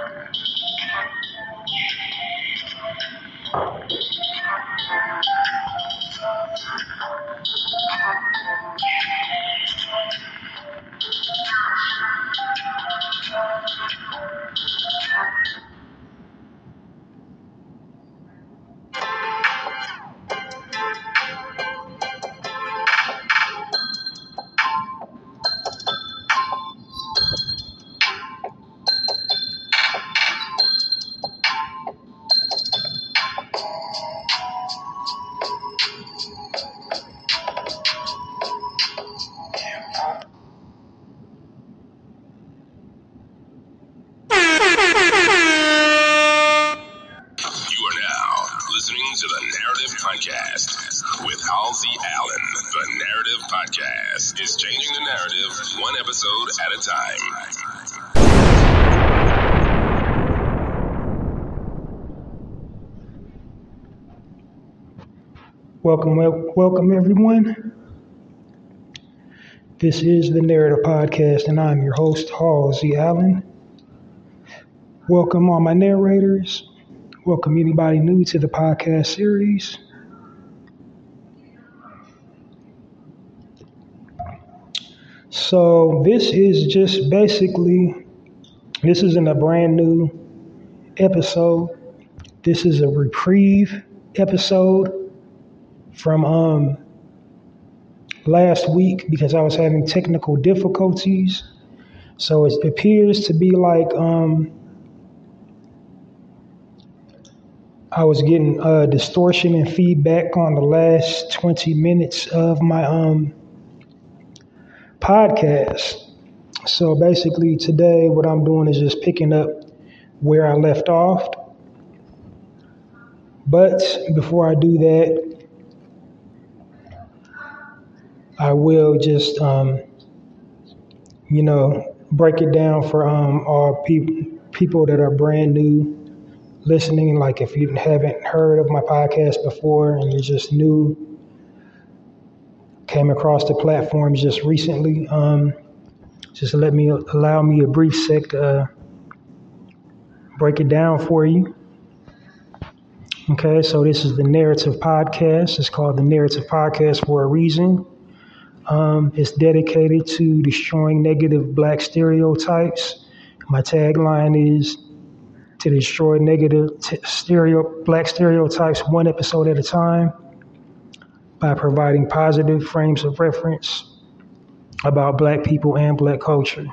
You Welcome, wel- welcome everyone. This is the Narrative Podcast, and I'm your host, Halsey Allen. Welcome all my narrators. Welcome anybody new to the podcast series. So this is just basically, this isn't a brand new episode. This is a reprieve episode from um last week because I was having technical difficulties. So it appears to be like um I was getting uh, distortion and feedback on the last 20 minutes of my um podcast. So basically today what I'm doing is just picking up where I left off. But before I do that, I will just, um, you know, break it down for um, all people people that are brand new listening. Like if you haven't heard of my podcast before and you're just new, came across the platforms just recently, um, just let me allow me a brief sec to uh, break it down for you. Okay, so this is the Narrative Podcast. It's called the Narrative Podcast for a reason. Um, it's dedicated to destroying negative black stereotypes. My tagline is to destroy negative t- stereo black stereotypes one episode at a time by providing positive frames of reference about black people and black culture.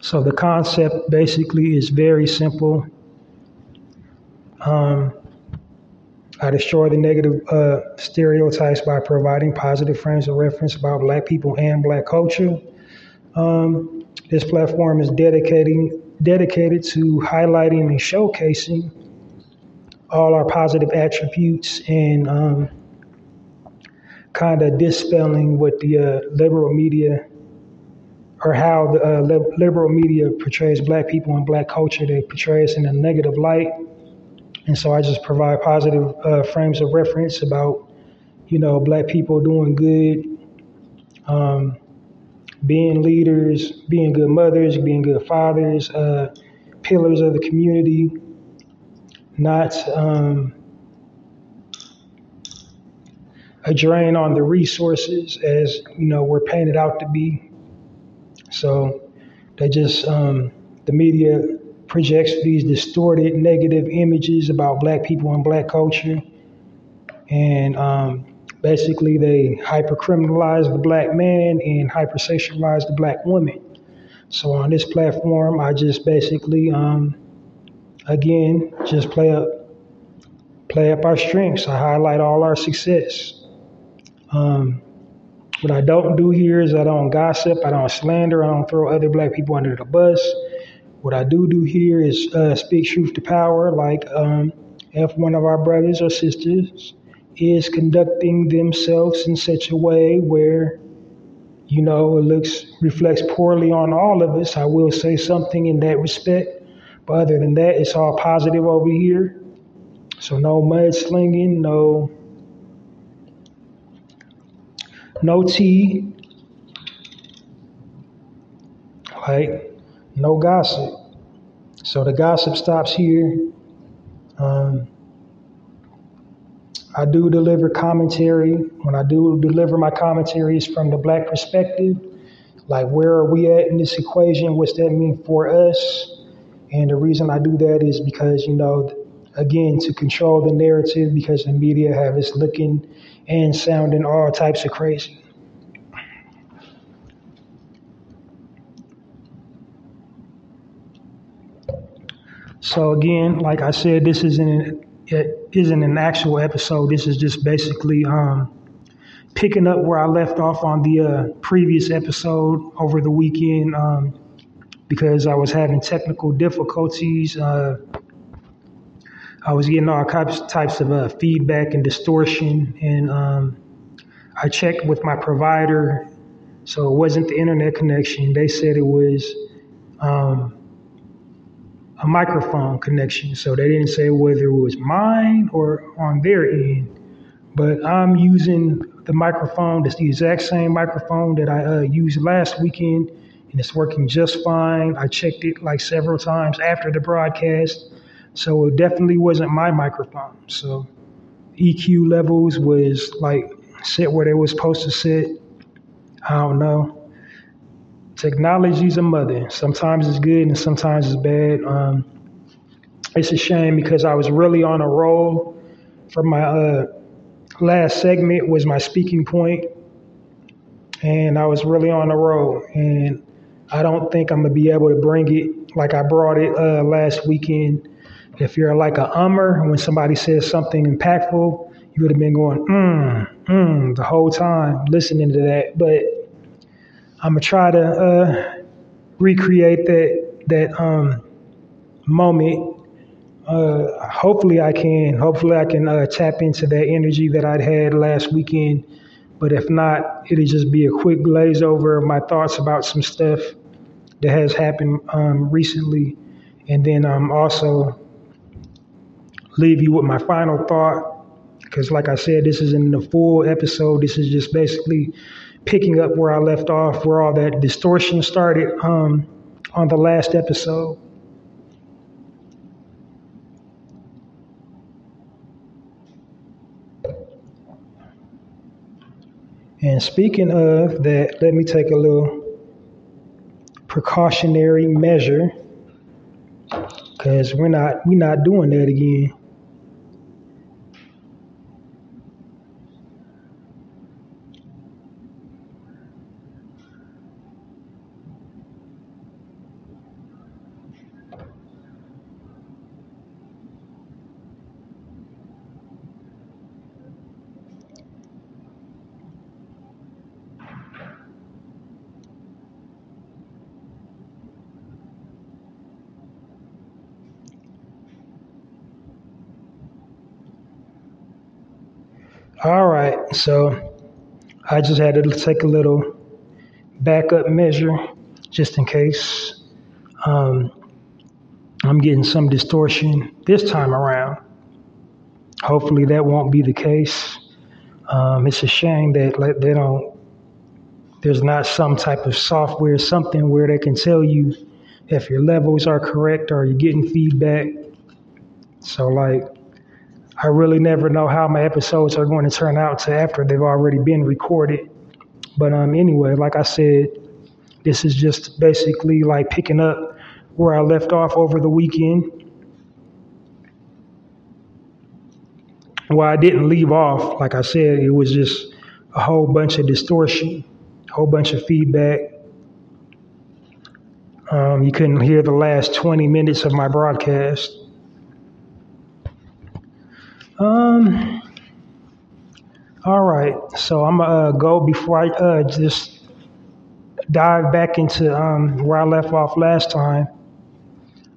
So the concept basically is very simple. Um, I destroy the negative uh, stereotypes by providing positive frames of reference about Black people and Black culture. Um, this platform is dedicating dedicated to highlighting and showcasing all our positive attributes and um, kind of dispelling what the uh, liberal media or how the uh, li- liberal media portrays Black people and Black culture. They portray us in a negative light. And so I just provide positive uh, frames of reference about, you know, black people doing good, um, being leaders, being good mothers, being good fathers, uh, pillars of the community, not um, a drain on the resources as, you know, we're painted out to be. So they just, um, the media projects these distorted negative images about black people and black culture. And um, basically, they hypercriminalize the black man and hypersexualize the black woman. So on this platform, I just basically, um, again, just play up, play up our strengths. I highlight all our success. Um, what I don't do here is I don't gossip, I don't slander, I don't throw other black people under the bus. What I do do here is uh, speak truth to power, like um, if one of our brothers or sisters is conducting themselves in such a way where, you know, it looks reflects poorly on all of us, I will say something in that respect. But other than that, it's all positive over here. So no mudslinging, no no tea, Like, no gossip. So the gossip stops here. Um, I do deliver commentary. When I do deliver my commentaries from the black perspective, like where are we at in this equation? What's that mean for us? And the reason I do that is because, you know, again, to control the narrative because the media have us looking and sounding all types of crazy. So again, like I said, this isn't it isn't an actual episode. This is just basically um, picking up where I left off on the uh, previous episode over the weekend um, because I was having technical difficulties. Uh, I was getting all types types of uh, feedback and distortion, and um, I checked with my provider, so it wasn't the internet connection. They said it was um, a microphone connection, so they didn't say whether it was mine or on their end. But I'm using the microphone. It's the exact same microphone that I uh, used last weekend, and it's working just fine. I checked it like several times after the broadcast, so it definitely wasn't my microphone. So EQ levels was like set where they were supposed to sit. I don't know technology's a mother. Sometimes it's good and sometimes it's bad. Um, it's a shame because I was really on a roll. For my uh, last segment was my speaking point, and I was really on a roll. And I don't think I'm gonna be able to bring it like I brought it uh, last weekend. If you're like a ummer, when somebody says something impactful, you would have been going mm, mm, the whole time listening to that. But I'm gonna try to uh, recreate that that um, moment. Uh, hopefully, I can. Hopefully, I can uh, tap into that energy that I'd had last weekend. But if not, it'll just be a quick glaze over my thoughts about some stuff that has happened um, recently, and then um, also leave you with my final thought. Because, like I said, this isn't the full episode. This is just basically picking up where I left off, where all that distortion started um, on the last episode. And speaking of that, let me take a little precautionary measure because we're not we're not doing that again. All right, so I just had to take a little backup measure just in case um, I'm getting some distortion this time around. Hopefully, that won't be the case. Um, it's a shame that they don't. There's not some type of software, something where they can tell you if your levels are correct or you're getting feedback. So, like, I really never know how my episodes are going to turn out to after they've already been recorded. But um, anyway, like I said, this is just basically like picking up where I left off over the weekend. Well, I didn't leave off. Like I said, it was just a whole bunch of distortion, a whole bunch of feedback. Um, you couldn't hear the last 20 minutes of my broadcast. Um. All right. So I'm gonna uh, go before I uh, just dive back into um, where I left off last time.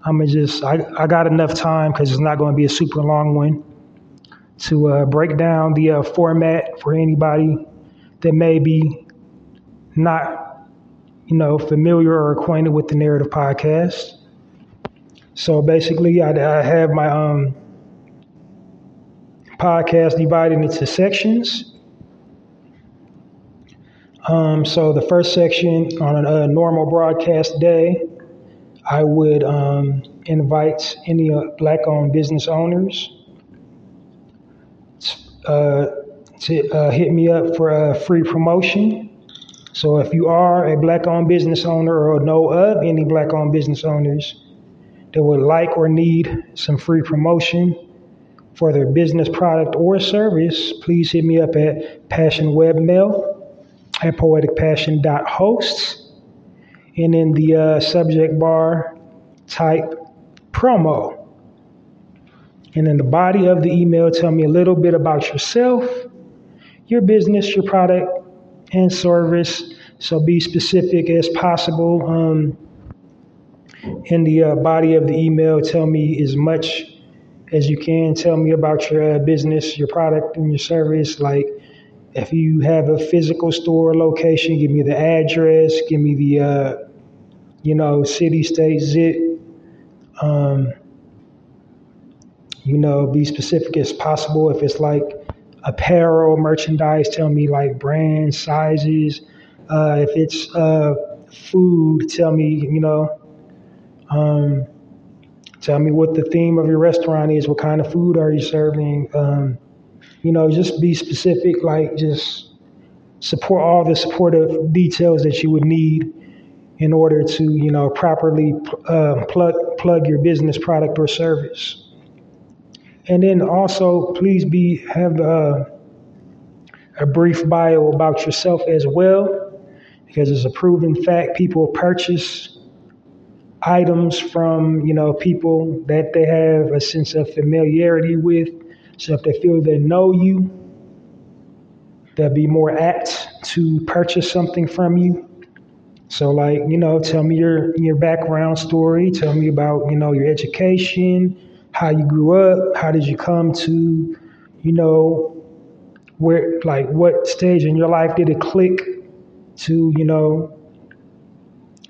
I'm gonna just I, I got enough time because it's not going to be a super long one to uh, break down the uh, format for anybody that may be not you know familiar or acquainted with the narrative podcast. So basically, I, I have my um, podcast divided into sections. Um, so the first section on a, normal broadcast day, I would um, invite any uh, black-owned business owners uh, to uh, hit me up for a free promotion. So if you are a black-owned business owner or know of any black-owned business owners that would like or need some free promotion for their business product or service, please hit me up at Passion Webmail at poeticpassion.hosts. And in the uh, subject bar, type promo. And in the body of the email, tell me a little bit about yourself, your business, your product, and service. So be specific as possible. Um, in the uh, body of the email, tell me as much as you can. Tell me about your uh, business, your product, and your service. Like if you have a physical store location, give me the address, give me the, uh, you know, city, state, zip. Um, you know, be specific as possible. If it's like apparel, merchandise, tell me like brand, sizes. Uh, if it's uh, food, tell me, you know, um, tell me what the theme of your restaurant is. What kind of food are you serving? Um, you know, just be specific, like just support all the supportive details that you would need in order to, you know, properly uh, plug plug your business product or service. And then also, please be have uh, a brief bio about yourself as well, because it's a proven fact. People purchase items from you know people that they have a sense of familiarity with so if they feel they know you, they'll be more apt to purchase something from you. So like, you know, tell me your your background story, tell me about, you know, your education, how you grew up, how did you come to, you know, where like what stage in your life did it click to, you know,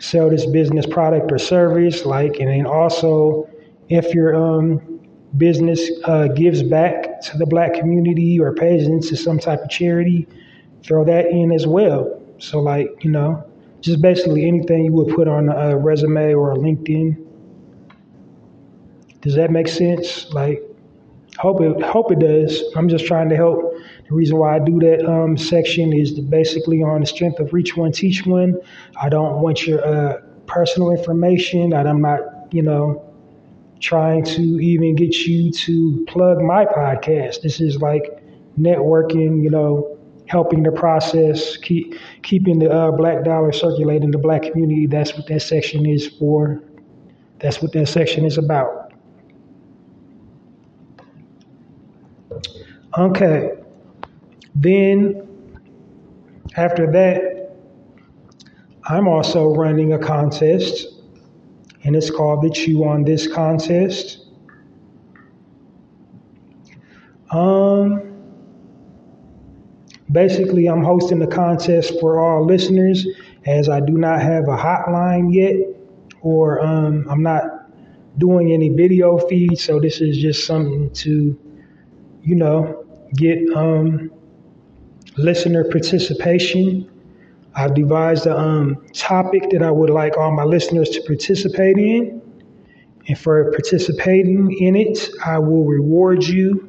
sell this business product or service like and then also if you're um business uh, gives back to the black community or pays into some type of charity, throw that in as well. So, like, you know, just basically anything you would put on a resume or a LinkedIn. Does that make sense? Like, hope it hope it does. I'm just trying to help. The reason why I do that um, section is basically on the strength of reach one, teach one. I don't want your uh, personal information I'm not, you know, trying to even get you to plug my podcast. This is like networking, you know, helping the process, keep keeping the uh, black dollar circulating the black community. That's what that section is for. That's what that section is about. Okay. Then after that, I'm also running a contest and it's called the Chew on This contest. Um, basically, I'm hosting the contest for all listeners, as I do not have a hotline yet, or um, I'm not doing any video feeds. So this is just something to, you know, get um, listener participation I've devised a um, topic that I would like all my listeners to participate in. And for participating in it, I will reward you.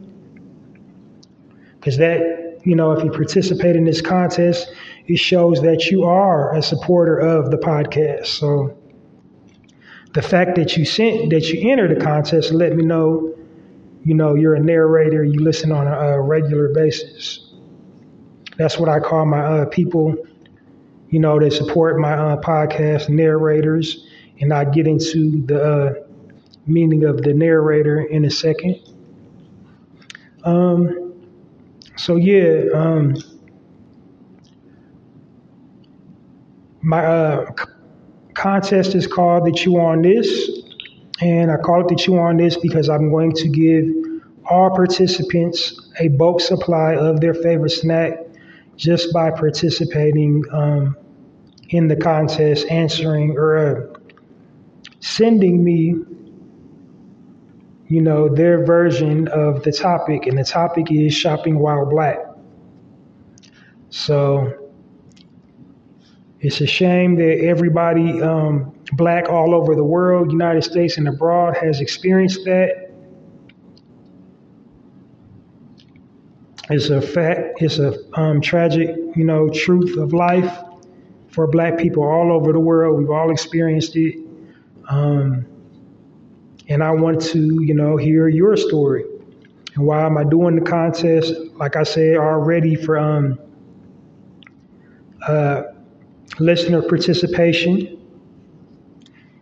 Because that, you know, if you participate in this contest, it shows that you are a supporter of the podcast. So the fact that you sent, that you entered the contest, let me know, you know, you're a narrator, you listen on a, a regular basis. That's what I call my uh, people you know, that support my uh, podcast, narrators, and I'll get into the uh, meaning of the narrator in a second. Um, so yeah, um, my uh, contest is called the Chew on This, and I call it the Chew on This because I'm going to give all participants a bulk supply of their favorite snack just by participating um, in the contest answering or uh, sending me you know their version of the topic and the topic is shopping while black so It's a shame that everybody um, black all over the world, United States and abroad, has experienced that. It's a fact. It's a um, tragic, you know, truth of life for Black people all over the world. We've all experienced it, um, and I want to, you know, hear your story. And why am I doing the contest? Like I said already, for um, uh, listener participation.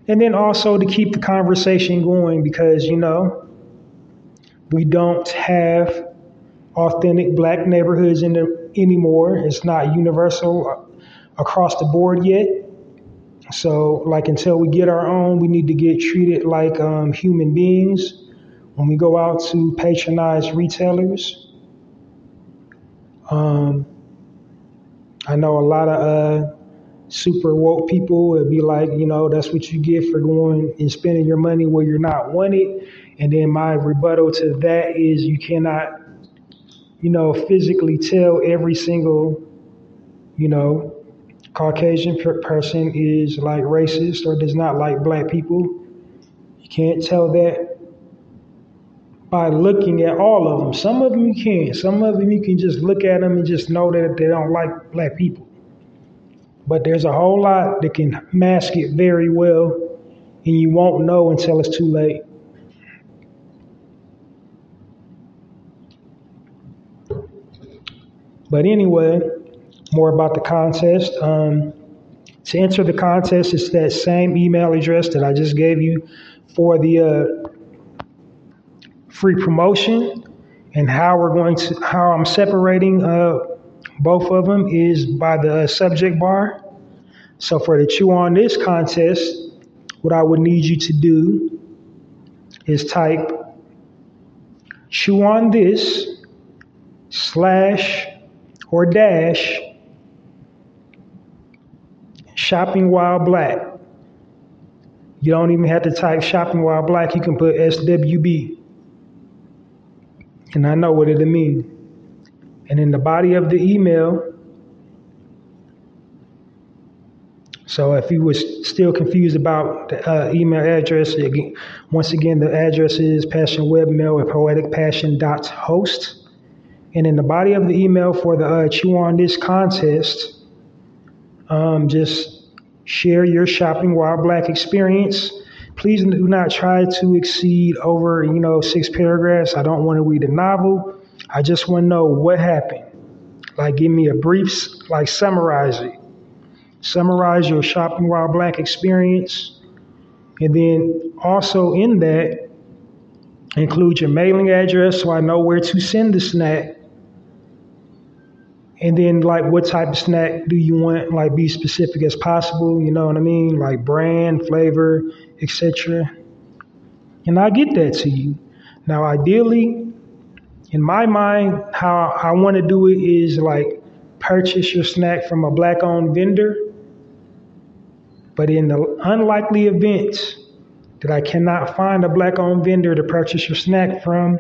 And then also to keep the conversation going because, you know, we don't have authentic black neighborhoods in the, anymore. It's not universal across the board yet. So, like, until we get our own, we need to get treated like um, human beings when we go out to patronize retailers. Um, I know a lot of uh, super woke people would be like, you know, that's what you get for going and spending your money where you're not wanted. And then my rebuttal to that is you cannot, you know, physically tell every single, you know, Caucasian per- person is like racist or does not like black people. You can't tell that by looking at all of them. Some of them you can. Some of them you can just look at them and just know that they don't like black people. But there's a whole lot that can mask it very well, and you won't know until it's too late. But anyway, more about the contest. Um, to enter the contest, it's that same email address that I just gave you for the uh, free promotion. And how we're going to, how I'm separating uh, both of them is by the subject bar. So for the Chew on This contest, what I would need you to do is type Chew on This slash or dash shopping while black. You don't even have to type shopping while black. You can put SWB. And I know what it'll mean. And in the body of the email, so if you were still confused about the uh, email address, again, once again, the address is passionwebmail at poeticpassion.host. And in the body of the email for the uh, Chew on This contest, um, just share your shopping while black experience. Please do not try to exceed over, you know, six paragraphs. I don't want to read a novel. I just want to know what happened. Like, give me a brief, like, summarize it. Summarize your shopping while black experience. And then also in that, include your mailing address so I know where to send the snack. And then, like, what type of snack do you want? Like, be specific as possible. You know what I mean? Like brand, flavor, etc. And I get that to you. Now, ideally, in my mind, how I want to do it is like purchase your snack from a black owned vendor. But in the unlikely event that I cannot find a black owned vendor to purchase your snack from,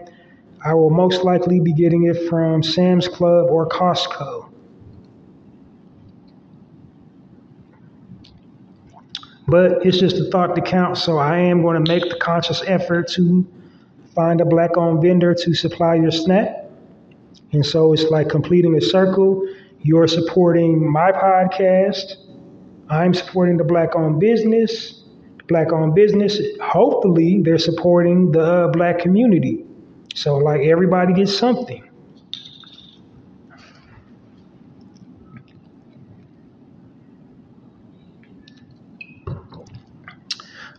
I will most likely be getting it from Sam's Club or Costco. But it's just a thought to count, so I am going to make the conscious effort to find a black owned vendor to supply your snack. And so it's like completing a circle. You're supporting my podcast. I'm supporting the black owned business. Black owned business, hopefully, they're supporting the uh, black community. So, like, everybody gets something.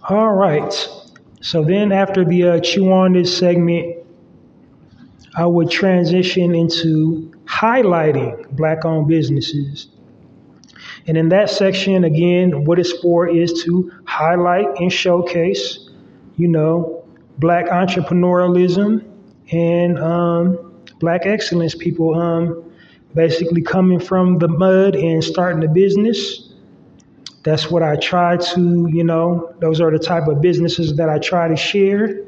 All right. So then, after the uh, chew on this segment, I would transition into highlighting black owned businesses. And in that section, again, what it's for is to highlight and showcase, you know, black entrepreneurialism and um, black excellence people um, basically coming from the mud and starting a business that's what I try to, you know, those are the type of businesses that I try to share.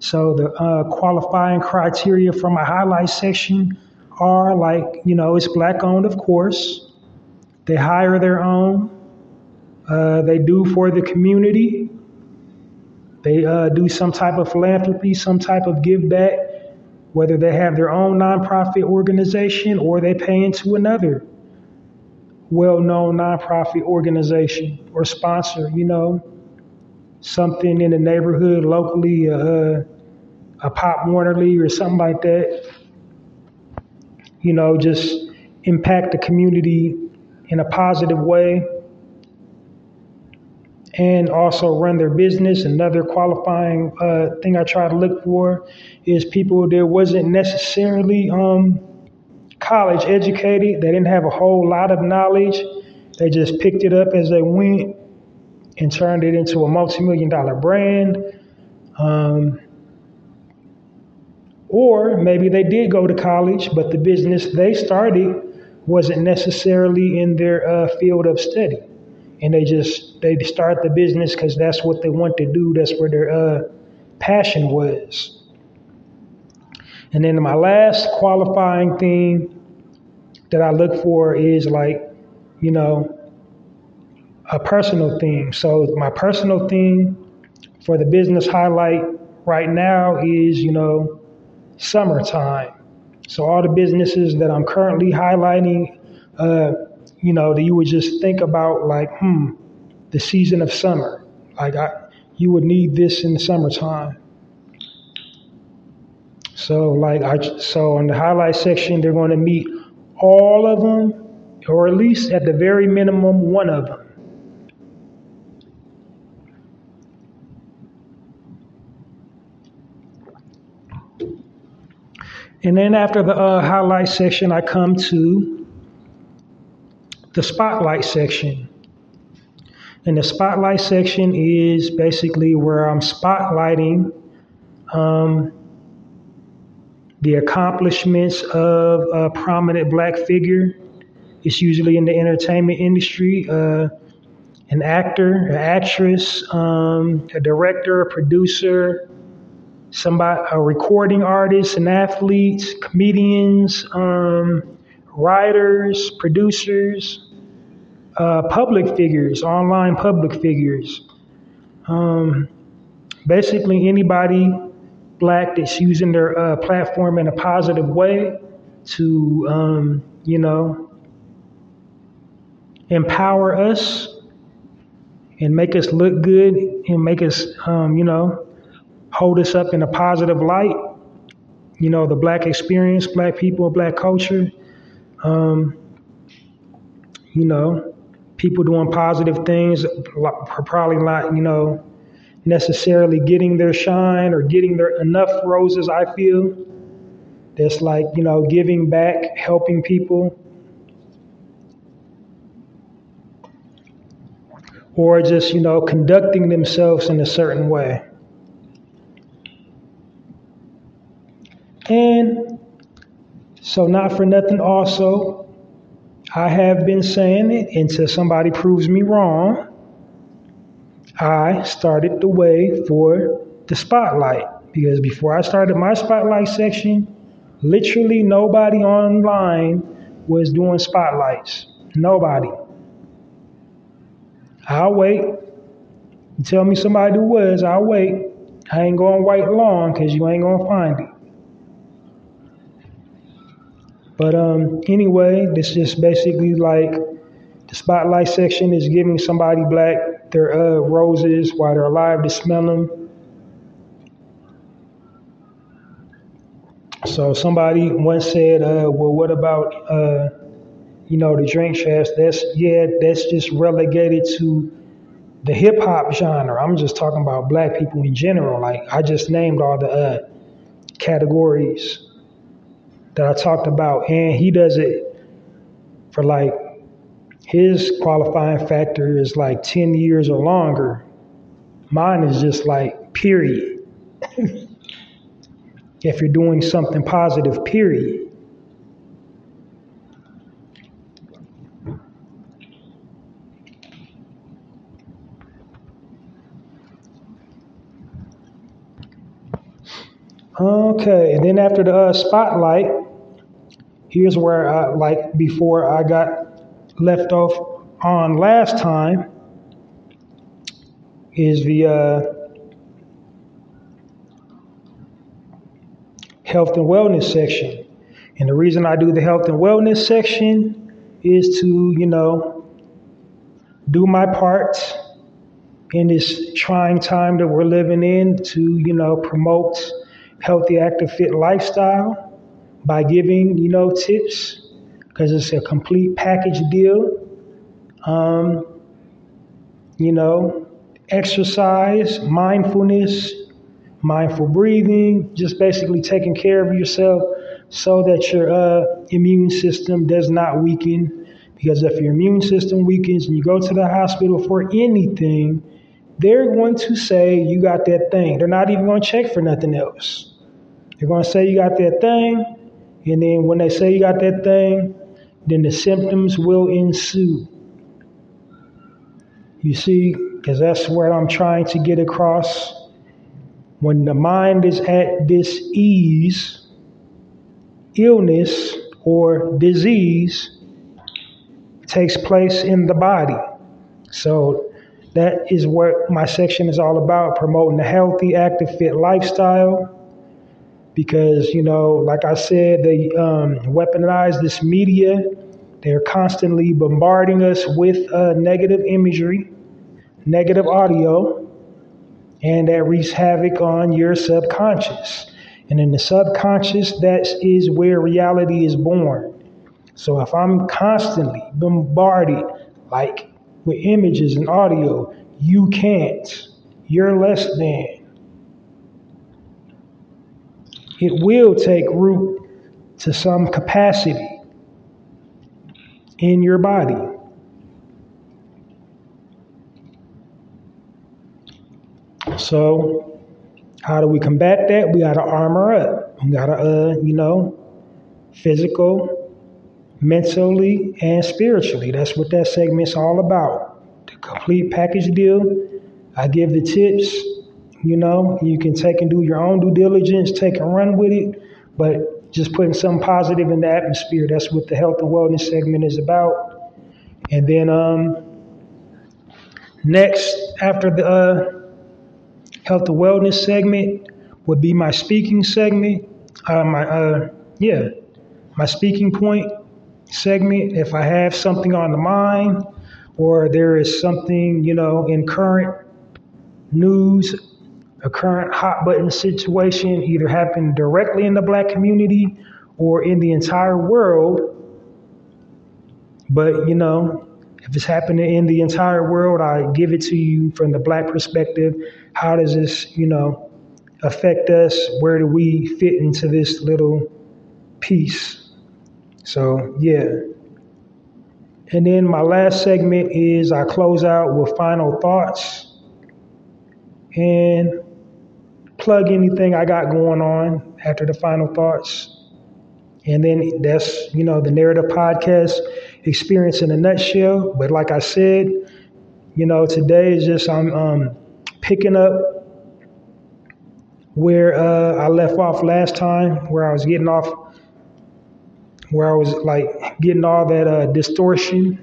So the uh, qualifying criteria for my highlight section are like, you know, it's black owned, of course. They hire their own. uh, they do for the community. They uh, do some type of philanthropy, some type of give back, whether they have their own nonprofit organization or they pay into another well known nonprofit organization or sponsor, you know, something in the neighborhood locally, uh, a Pop Warner League or something like that. You know, just impact the community in a positive way and also run their business. Another qualifying uh, thing I try to look for is people that wasn't necessarily um, college educated. They didn't have a whole lot of knowledge. They just picked it up as they went and turned it into a multi-million dollar brand. Um, or maybe they did go to college, but the business they started wasn't necessarily in their uh, field of study and they just they start the business because that's what they want to do. That's where their uh, passion was. And then my last qualifying thing that I look for is like, you know, a personal theme. So my personal theme for the business highlight right now is, you know, summertime. So all the businesses that I'm currently highlighting, uh, you know, that you would just think about like, hmm, the season of summer. Like I, you would need this in the summertime. So like I, so in the highlight section, they're going to meet all of them, or at least at the very minimum, one of them. And then after the uh, highlight section, I come to the spotlight section. And the spotlight section is basically where I'm spotlighting um, the accomplishments of a prominent black figure. It's usually in the entertainment industry, uh, an actor, an actress, um, a director, a producer, somebody, a recording artist, an athlete, comedians, um, writers, producers, uh, public figures, online public figures. Um, basically, anybody black that's using their uh, platform in a positive way to, um, you know, empower us and make us look good and make us, um, you know, hold us up in a positive light. You know, the black experience, black people, black culture. Um, you know, people doing positive things, probably not, you know, necessarily getting their shine or getting their enough roses. I feel that's like you know giving back, helping people, or just you know conducting themselves in a certain way. And so, not for nothing, also, I have been saying it until somebody proves me wrong. I started the way for the spotlight because before I started my spotlight section, literally nobody online was doing spotlights. Nobody. I'll wait. You tell me somebody who was, I'll wait. I ain't going to wait long because you ain't going to find it. But um, anyway, this is basically like the spotlight section is giving somebody black their uh, roses while they're alive to smell them. So somebody once said, uh, "Well, what about uh, you know the drink champs? That's yeah, that's just relegated to the hip hop genre. I'm just talking about black people in general. Like I just named all the uh, categories." That I talked about, and he does it for like his qualifying factor is like 10 years or longer. Mine is just like, period. if you're doing something positive, period. Okay, and then after the uh, spotlight, here's where I, like before I got left off on last time, is the uh, health and wellness section. And the reason I do the health and wellness section is to, you know, do my part in this trying time that we're living in to, you know, promote healthy, active, fit lifestyle by giving, you know, tips because it's a complete package deal. Um, you know, exercise, mindfulness, mindful breathing, just basically taking care of yourself so that your uh, immune system does not weaken. Because if your immune system weakens and you go to the hospital for anything, they're going to say you got that thing. They're not even going to check for nothing else. They're going to say you got that thing, and then when they say you got that thing, then the symptoms will ensue. You see, because that's what I'm trying to get across. When the mind is at this ease, illness or disease takes place in the body. So that is what my section is all about promoting a healthy, active, fit lifestyle. Because, you know, like I said, they um, weaponize this media. They're constantly bombarding us with uh, negative imagery, negative audio, and that wreaks havoc on your subconscious. And in the subconscious, that is where reality is born. So if I'm constantly bombarded, like with images and audio, you can't. You're less than. It will take root to some capacity in your body. So how do we combat that? We got to armor up. We got to, uh, you know, physical, mentally, and spiritually. That's what that segment's all about. The complete package deal. I give the tips. You know, you can take and do your own due diligence, take and run with it, but just putting something positive in the atmosphere. That's what the health and wellness segment is about. And then um, next, after the uh, health and wellness segment would be my speaking segment. Uh, my uh, yeah, my speaking point segment. If I have something on the mind, or there is something you know in current news, a current hot button situation, either happened directly in the black community or in the entire world. But you know, if it's happening in the entire world, I give it to you from the black perspective. How does this, you know, affect us? Where do we fit into this little piece? So, yeah. And then my last segment is I close out with final thoughts and plug anything I got going on after the final thoughts. And then that's, you know, the narrative podcast experience in a nutshell. But like I said, you know, today is just I'm um, picking up where uh, I left off last time, where I was getting off, where I was like getting all that uh, distortion.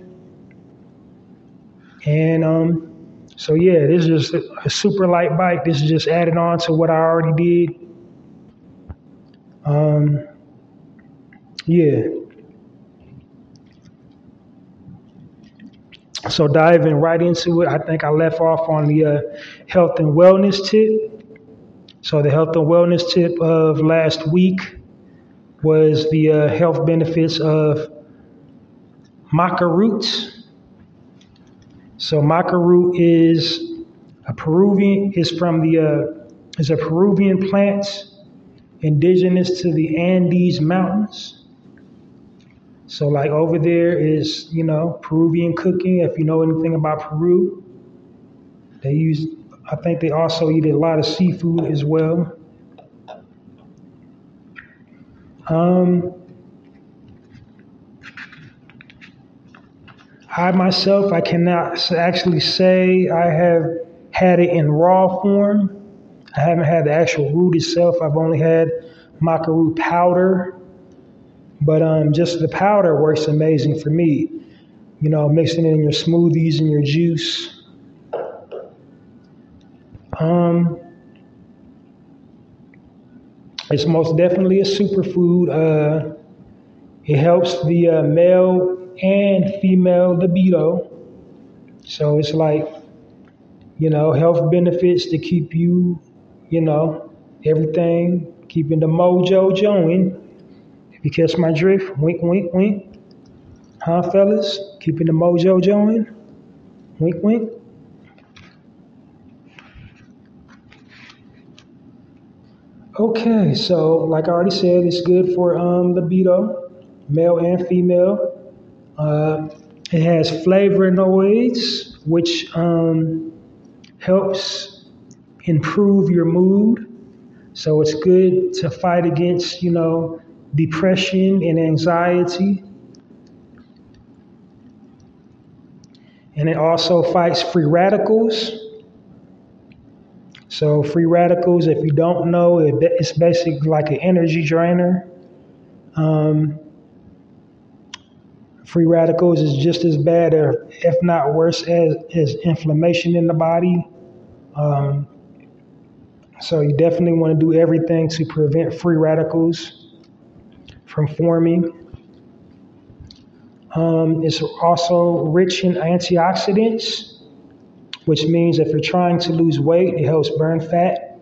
And um, so, yeah, this is just a super light bike. This is just added on to what I already did. Um, yeah. So diving right into it, I think I left off on the uh, health and wellness tip. So the health and wellness tip of last week was the uh, health benefits of maca roots. So maca root is a Peruvian is from the uh, is a Peruvian plant indigenous to the Andes Mountains. So, like over there is, you know, Peruvian cooking. If you know anything about Peru, they use, I think they also eat a lot of seafood as well. Um, I myself, I cannot actually say I have had it in raw form. I haven't had the actual root itself. I've only had maca root powder but um, just the powder works amazing for me. You know, mixing it in your smoothies and your juice. Um, it's most definitely a superfood. Uh, it helps the uh, male and female libido. So it's like, you know, health benefits to keep you, you know, everything, keeping the mojo going. If you catch my drift, wink, wink, wink. Huh, fellas? Keeping the mojo going? Wink, wink. Okay, so like I already said, it's good for um, libido, male and female. Uh, it has flavonoids, which um, helps improve your mood. So it's good to fight against, you know, depression and anxiety. And it also fights free radicals. So free radicals, if you don't know, it's basically like an energy drainer. Um, free radicals is just as bad, or if not worse, as, as inflammation in the body. Um, so you definitely want to do everything to prevent free radicals from forming. Um, it's also rich in antioxidants, which means if you're trying to lose weight, it helps burn fat.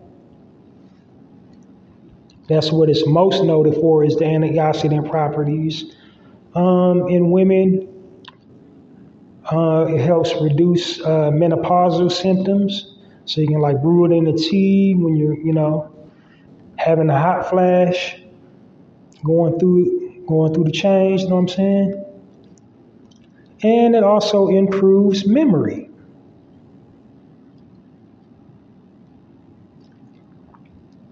That's what it's most noted for is the antioxidant properties. Um, in women, uh, it helps reduce uh, menopausal symptoms. So you can like brew it in a tea when you're, you know, having a hot flash, going through going through the change, you know what I'm saying? And it also improves memory.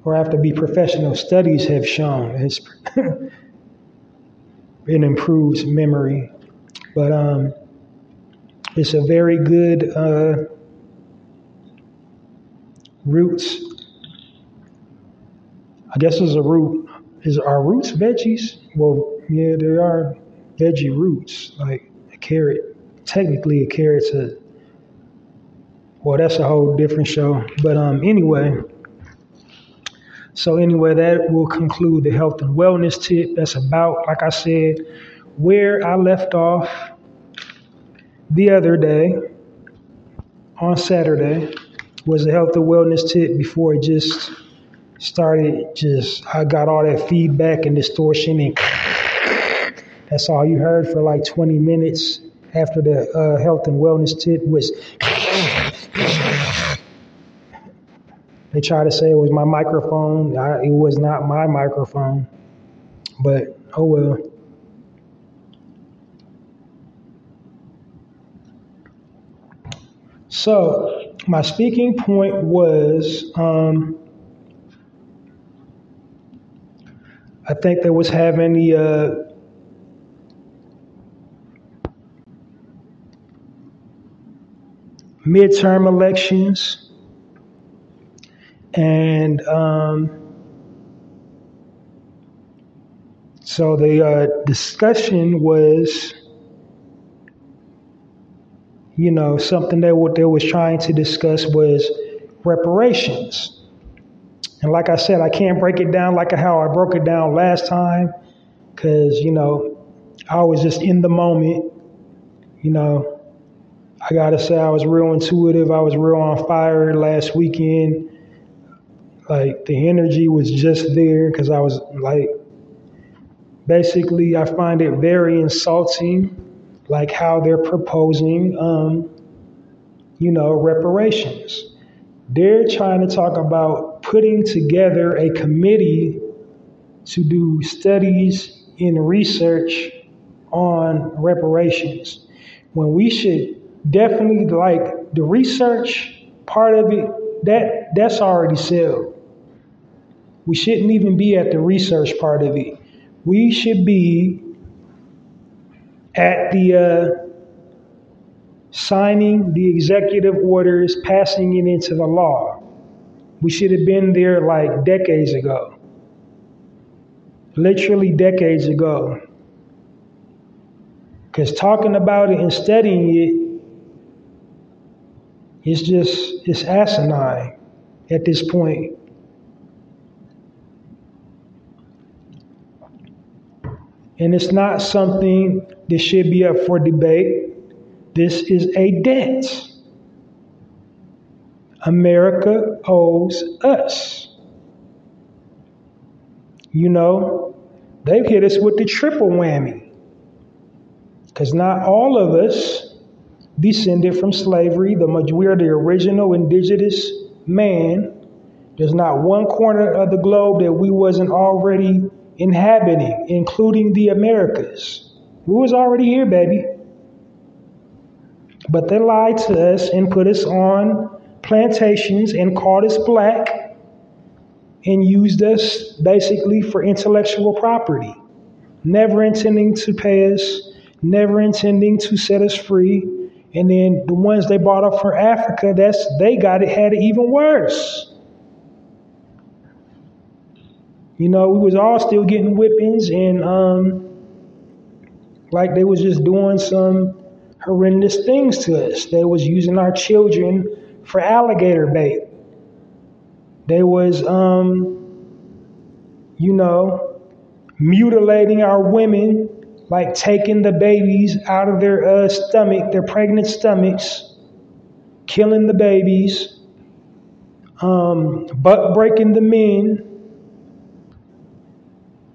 Or after be professional studies have shown it's it improves memory. But um, it's a very good uh, roots. I guess it's a root. Is our roots veggies? Well, yeah, there are veggie roots like a carrot. Technically, a carrot's a well, that's a whole different show. But um, anyway, so, anyway, that will conclude the health and wellness tip. That's about, like I said, where I left off the other day on Saturday was the health and wellness tip before it just started. Just, I got all that feedback and distortion, and that's all you heard for like 20 minutes after the uh, health and wellness tip was. They tried to say it was my microphone. I, it was not my microphone. But oh well. So, my speaking point was um, I think there was having the uh, midterm elections and um, so the uh, discussion was, you know, something that what they was trying to discuss was reparations. And like I said, I can't break it down like how I broke it down last time, because you know, I was just in the moment. You know, I gotta say I was real intuitive. I was real on fire last weekend like the energy was just there because I was like, basically, I find it very insulting, like how they're proposing, um, you know, reparations. They're trying to talk about putting together a committee to do studies and research on reparations when we should definitely like the research part of it that that's already settled we shouldn't even be at the research part of it. We should be at the uh, signing the executive orders, passing it into the law. We should have been there like decades ago. Literally decades ago. Because talking about it and studying it, it's just, it's asinine. at this point. And it's not something that should be up for debate. This is a debt. America owes us. You know, they've hit us with the triple whammy. Because not all of us descended from slavery. The we are the original indigenous man. There's not one corner of the globe that we wasn't already inhabiting, including the Americas. We was already here, baby. But they lied to us and put us on plantations and called us black and used us basically for intellectual property, never intending to pay us, never intending to set us free. And then the ones they bought up for Africa, that's they got it, had it even worse. You know, we was all still getting whippings and um, like they was just doing some horrendous things to us. They was using our children for alligator bait. They was um, you know, mutilating our women, like taking the babies out of their uh, stomach, their pregnant stomachs, killing the babies, um, butt breaking the men,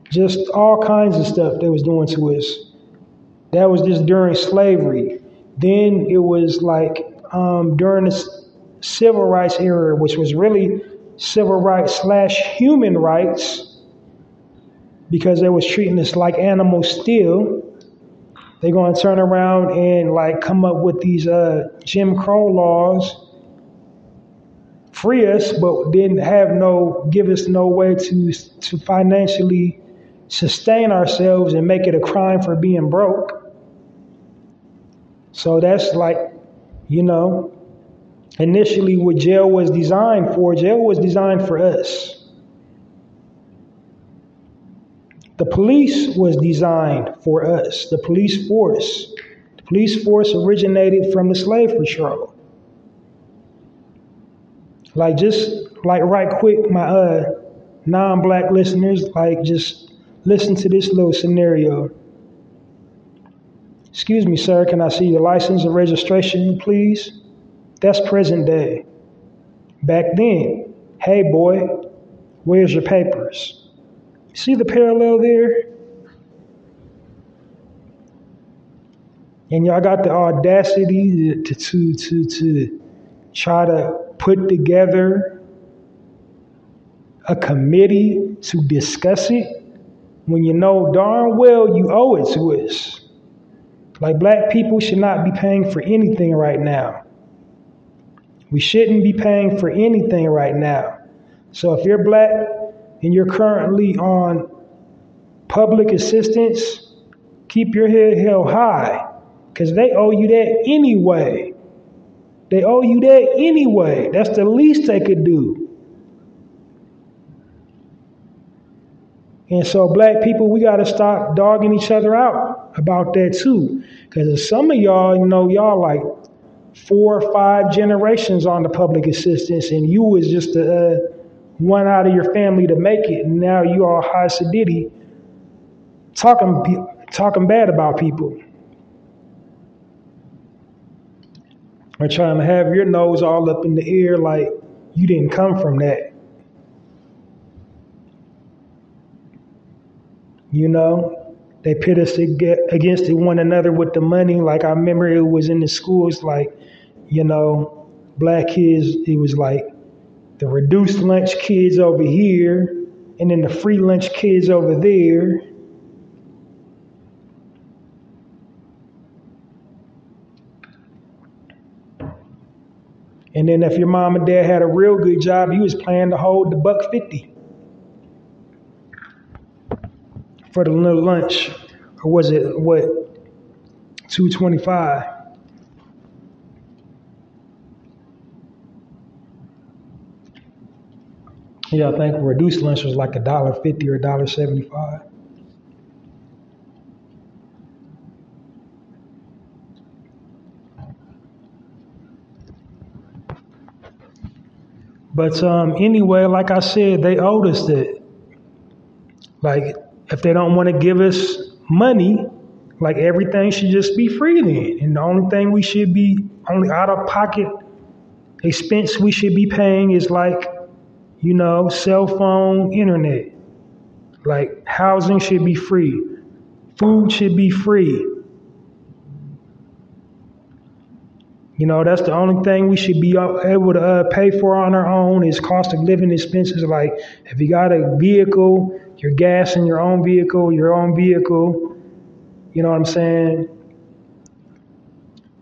just all kinds of stuff they was doing to us. That was just during slavery. Then it was like um, during the civil rights era, which was really civil rights slash human rights, because they was treating us like animals still. They're going to turn around and like come up with these uh, Jim Crow laws, free us, but didn't have no give us no way to to financially sustain ourselves and make it a crime for being broke. So that's like, you know, initially what jail was designed for. Jail was designed for us. The police was designed for us, the police force. The police force originated from the slave patrol. Like just like right quick, my uh non-black listeners, like just Listen to this little scenario. Excuse me, sir, can I see your license and registration, please? That's present day. Back then, hey boy, where's your papers? See the parallel there? And y'all got the audacity to, to, to, to try to put together a committee to discuss it when you know darn well you owe it to us. Like black people should not be paying for anything right now. We shouldn't be paying for anything right now. So if you're black and you're currently on public assistance, keep your head held high because they owe you that anyway. They owe you that anyway. That's the least they could do. And so, black people, we got to stop dogging each other out about that too. Because some of y'all, you know, y'all like four or five generations on the public assistance, and you was just a, uh, one out of your family to make it. And now you all high sedity talking, talking bad about people. Or trying to have your nose all up in the air like you didn't come from that. You know, they pit us against one another with the money. Like I remember it was in the schools, like, you know, black kids, it was like the reduced lunch kids over here, and then the free lunch kids over there. And then if your mom and dad had a real good job, you was planning to hold the buck fifty. For the little lunch, or was it what, two twenty five? Yeah, I think reduced lunch was like a dollar fifty or a dollar seventy five. But um, anyway, like I said, they owed us that. Like, if they don't want to give us money, like everything should just be free then. And the only thing we should be, only out of pocket expense we should be paying is like, you know, cell phone, internet. Like, housing should be free, food should be free. You know, that's the only thing we should be able to uh, pay for on our own is cost of living expenses. Like if you got a vehicle, your gas in your own vehicle, your own vehicle. You know what I'm saying?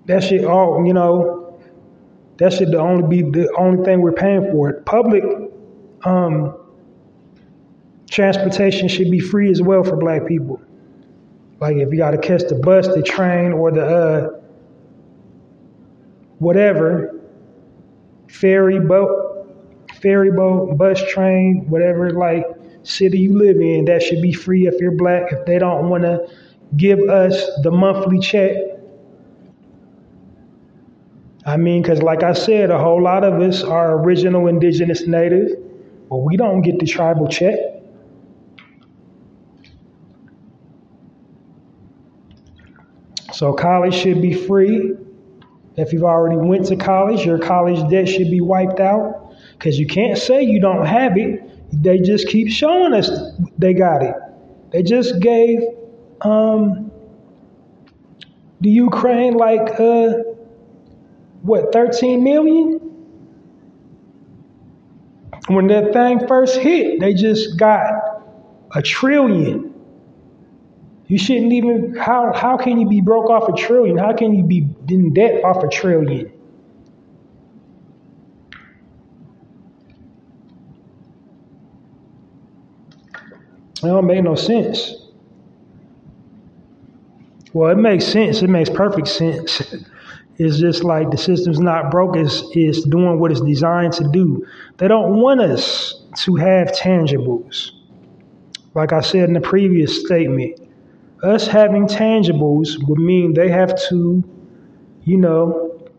That should all, you know, that should the only be the only thing we're paying for. Public um, transportation should be free as well for black people. Like if you got to catch the bus, the train, or the uh, whatever, ferry boat, ferry boat, bus train, whatever like city you live in, that should be free if you're black. If they don't want to give us the monthly check, I mean, because like I said, a whole lot of us are original indigenous native, but we don't get the tribal check. So college should be free. If you've already went to college, your college debt should be wiped out because you can't say you don't have it. They just keep showing us they got it. They just gave um, the Ukraine like uh, what 13 million. When that thing first hit, they just got a trillion. You shouldn't even how how can you be broke off a trillion? How can you be in debt off a trillion? It don't make no sense. Well, it makes sense. It makes perfect sense. It's just like the system's not broke. It's, it's doing what it's designed to do. They don't want us to have tangibles. Like I said in the previous statement, us having tangibles would mean they have to, you know,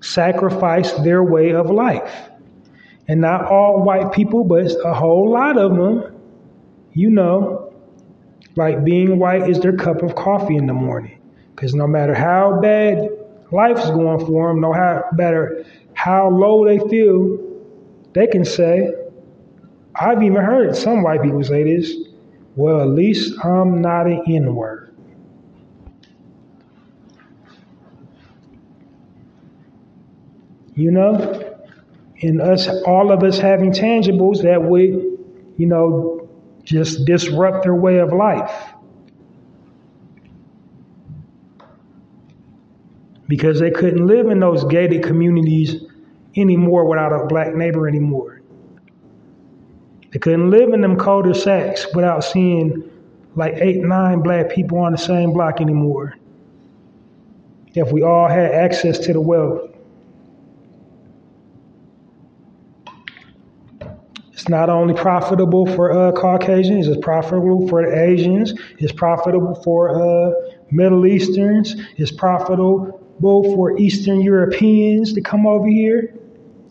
sacrifice their way of life. And not all white people, but a whole lot of them, you know, like being white is their cup of coffee in the morning. Because no matter how bad life's going for them, no matter how low they feel, they can say, I've even heard some white people say this, well, at least I'm not an N word. You know? And us, all of us having tangibles that would, you know, just disrupt their way of life. Because they couldn't live in those gated communities anymore without a black neighbor anymore. They couldn't live in them cul-de-sacs without seeing like eight, nine black people on the same block anymore. If we all had access to the wealth. It's not only profitable for uh, Caucasians, it's profitable for the Asians, it's profitable for uh, Middle Easterns, it's profitable for Eastern Europeans to come over here.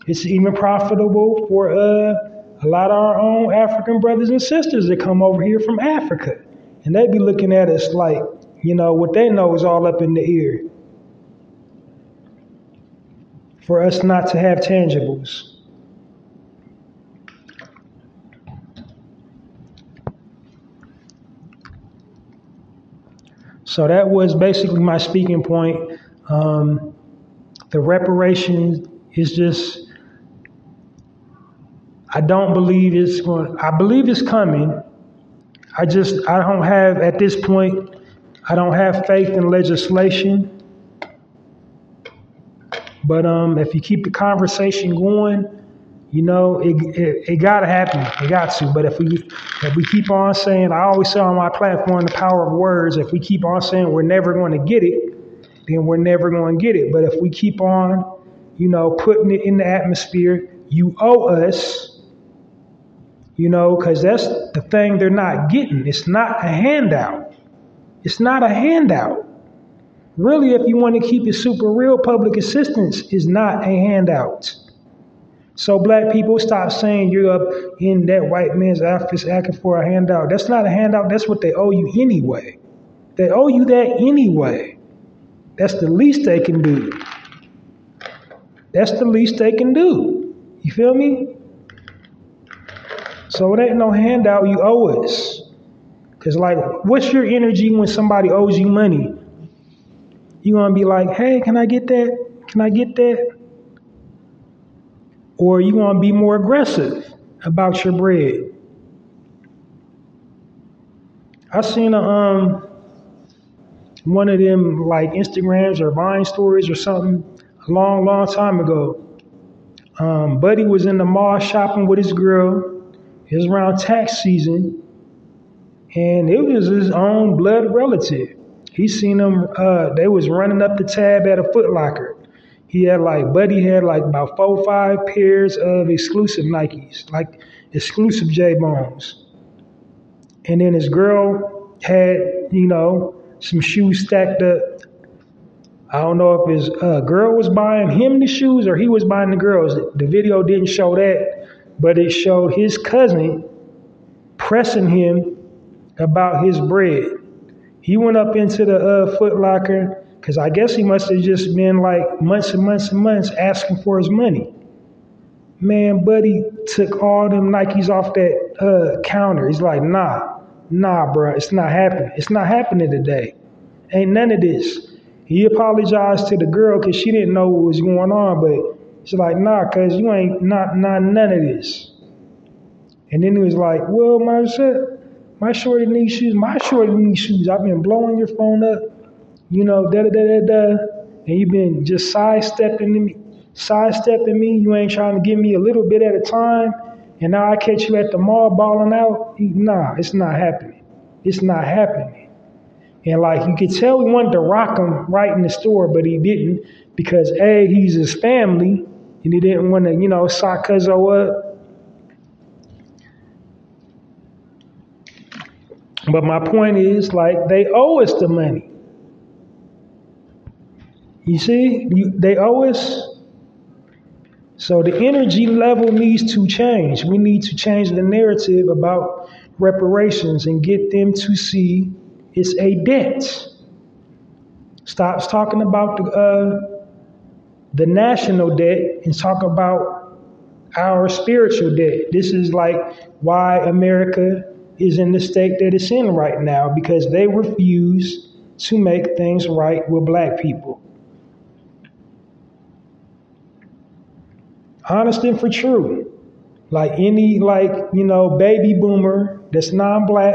It's even profitable for uh, a lot of our own African brothers and sisters that come over here from Africa. And they be looking at us like, you know, what they know is all up in the air. For us not to have tangibles. So that was basically my speaking point. Um, the reparation is just I don't believe it's going. I believe it's coming. I just I don't have at this point. I don't have faith in legislation. But um, if you keep the conversation going, you know it, it, it got to happen. It got to. But if we if we keep on saying, I always say on my platform, the power of words. If we keep on saying we're never going to get it, then we're never going to get it. But if we keep on, you know, putting it in the atmosphere, you owe us you know, because that's the thing they're not getting. It's not a handout. It's not a handout. Really, if you want to keep it super real, public assistance is not a handout. So black people stop saying you're up in that white man's office asking for a handout. That's not a handout. That's what they owe you anyway. They owe you that anyway. That's the least they can do. That's the least they can do. You feel me? So it ain't no handout you owe us. Cause like, what's your energy when somebody owes you money? You gonna be like, hey, can I get that? Can I get that? Or you gonna be more aggressive about your bread? I seen a um one of them like Instagrams or Vine stories or something a long, long time ago. Um, Buddy was in the mall shopping with his girl. It was around tax season, and it was his own blood relative. He seen them. Uh, they was running up the tab at a Foot Locker. He had like Buddy had like about four five pairs of exclusive Nikes, like exclusive J Bones, and then his girl had you know some shoes stacked up. I don't know if his uh, girl was buying him the shoes or he was buying the girls. The video didn't show that, but it showed his cousin pressing him about his bread. He went up into the uh, because I guess he must have just been like months and months and months asking for his money. Man, buddy took all them Nikes off that uh, counter. He's like, nah, nah, bro, it's not happening. It's not happening today. Ain't none of this. He apologized to the girl because she didn't know what was going on, but she's like, nah, cause you ain't not not none of this. And then he was like, well, my my shorty needs shoes. My shorty needs shoes. I've been blowing your phone up, you know, da da da da da, and you've been just sidestepping me, sidestepping me. You ain't trying to give me a little bit at a time, and now I catch you at the mall balling out. Nah, it's not happening. It's not happening. And like you could tell he wanted to rock him right in the store, but he didn't because A, he's his family, and he didn't want to, you know, sock Cuzzo up. But my point is, like, they owe us the money. You see, you, they owe us. So the energy level needs to change. We need to change the narrative about reparations and get them to see it's a debt. Stops talking about the, uh, the national debt and talk about our spiritual debt. This is like why America is in the state that it's in right now because they refuse to make things right with black people. Honest and for true. Like any like, you know, baby boomer that's non-black